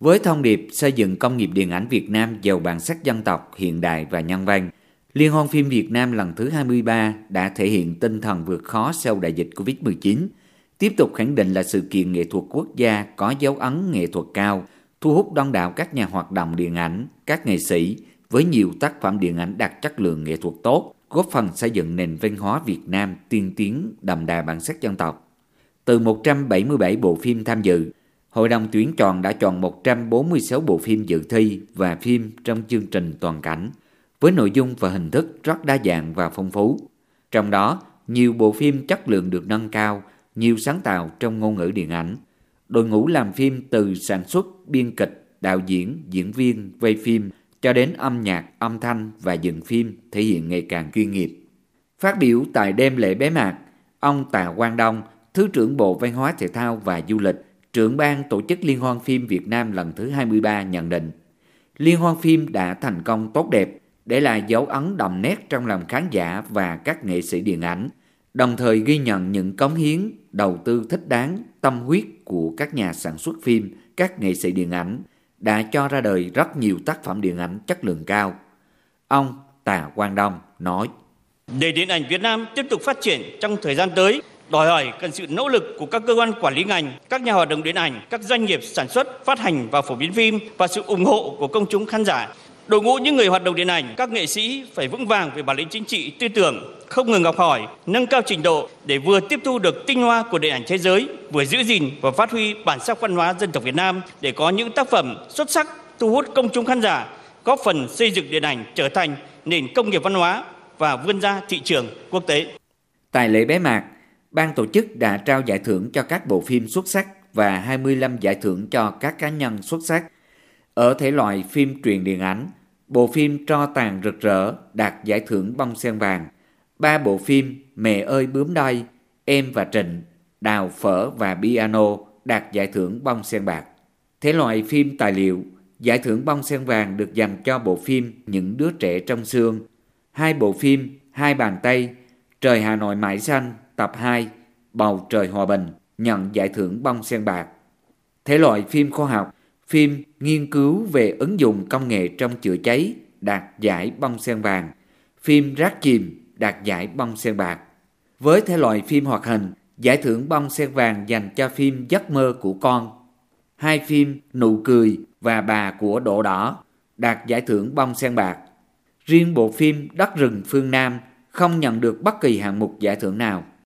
Với thông điệp xây dựng công nghiệp điện ảnh Việt Nam giàu bản sắc dân tộc, hiện đại và nhân văn, Liên hoan phim Việt Nam lần thứ 23 đã thể hiện tinh thần vượt khó sau đại dịch Covid-19, tiếp tục khẳng định là sự kiện nghệ thuật quốc gia có dấu ấn nghệ thuật cao, thu hút đông đảo các nhà hoạt động điện ảnh, các nghệ sĩ với nhiều tác phẩm điện ảnh đạt chất lượng nghệ thuật tốt, góp phần xây dựng nền văn hóa Việt Nam tiên tiến đậm đà bản sắc dân tộc. Từ 177 bộ phim tham dự, Hội đồng tuyển chọn đã chọn 146 bộ phim dự thi và phim trong chương trình toàn cảnh, với nội dung và hình thức rất đa dạng và phong phú. Trong đó, nhiều bộ phim chất lượng được nâng cao, nhiều sáng tạo trong ngôn ngữ điện ảnh. Đội ngũ làm phim từ sản xuất, biên kịch, đạo diễn, diễn viên, quay phim cho đến âm nhạc, âm thanh và dựng phim thể hiện ngày càng chuyên nghiệp. Phát biểu tại đêm lễ bế mạc, ông Tạ Quang Đông, Thứ trưởng Bộ Văn hóa Thể thao và Du lịch, trưởng ban tổ chức Liên hoan phim Việt Nam lần thứ 23 nhận định, Liên hoan phim đã thành công tốt đẹp, để lại dấu ấn đậm nét trong lòng khán giả và các nghệ sĩ điện ảnh, đồng thời ghi nhận những cống hiến, đầu tư thích đáng, tâm huyết của các nhà sản xuất phim, các nghệ sĩ điện ảnh đã cho ra đời rất nhiều tác phẩm điện ảnh chất lượng cao. Ông Tà Quang Đông nói: Để điện ảnh Việt Nam tiếp tục phát triển trong thời gian tới, đòi hỏi cần sự nỗ lực của các cơ quan quản lý ngành, các nhà hoạt động điện ảnh, các doanh nghiệp sản xuất, phát hành và phổ biến phim và sự ủng hộ của công chúng khán giả. Đội ngũ những người hoạt động điện ảnh, các nghệ sĩ phải vững vàng về bản lĩnh chính trị, tư tưởng, không ngừng học hỏi, nâng cao trình độ để vừa tiếp thu được tinh hoa của điện ảnh thế giới, vừa giữ gìn và phát huy bản sắc văn hóa dân tộc Việt Nam để có những tác phẩm xuất sắc thu hút công chúng khán giả, góp phần xây dựng điện ảnh trở thành nền công nghiệp văn hóa và vươn ra thị trường quốc tế. Tại lễ bế mạc, ban tổ chức đã trao giải thưởng cho các bộ phim xuất sắc và 25 giải thưởng cho các cá nhân xuất sắc. Ở thể loại phim truyền điện ảnh, bộ phim Tro tàn rực rỡ đạt giải thưởng bông sen vàng. Ba bộ phim Mẹ ơi bướm đây, Em và Trịnh, Đào phở và piano đạt giải thưởng bông sen bạc. Thể loại phim tài liệu, giải thưởng bông sen vàng được dành cho bộ phim Những đứa trẻ trong xương. Hai bộ phim Hai bàn tay, Trời Hà Nội mãi xanh tập 2, Bầu trời hòa bình nhận giải thưởng bông sen bạc. Thể loại phim khoa học, phim nghiên cứu về ứng dụng công nghệ trong chữa cháy đạt giải bông sen vàng, phim rác chìm đạt giải bông sen bạc. Với thể loại phim hoạt hình, giải thưởng bông sen vàng dành cho phim Giấc mơ của con. Hai phim Nụ cười và Bà của Đỗ Đỏ đạt giải thưởng bông sen bạc. Riêng bộ phim Đất rừng phương Nam không nhận được bất kỳ hạng mục giải thưởng nào.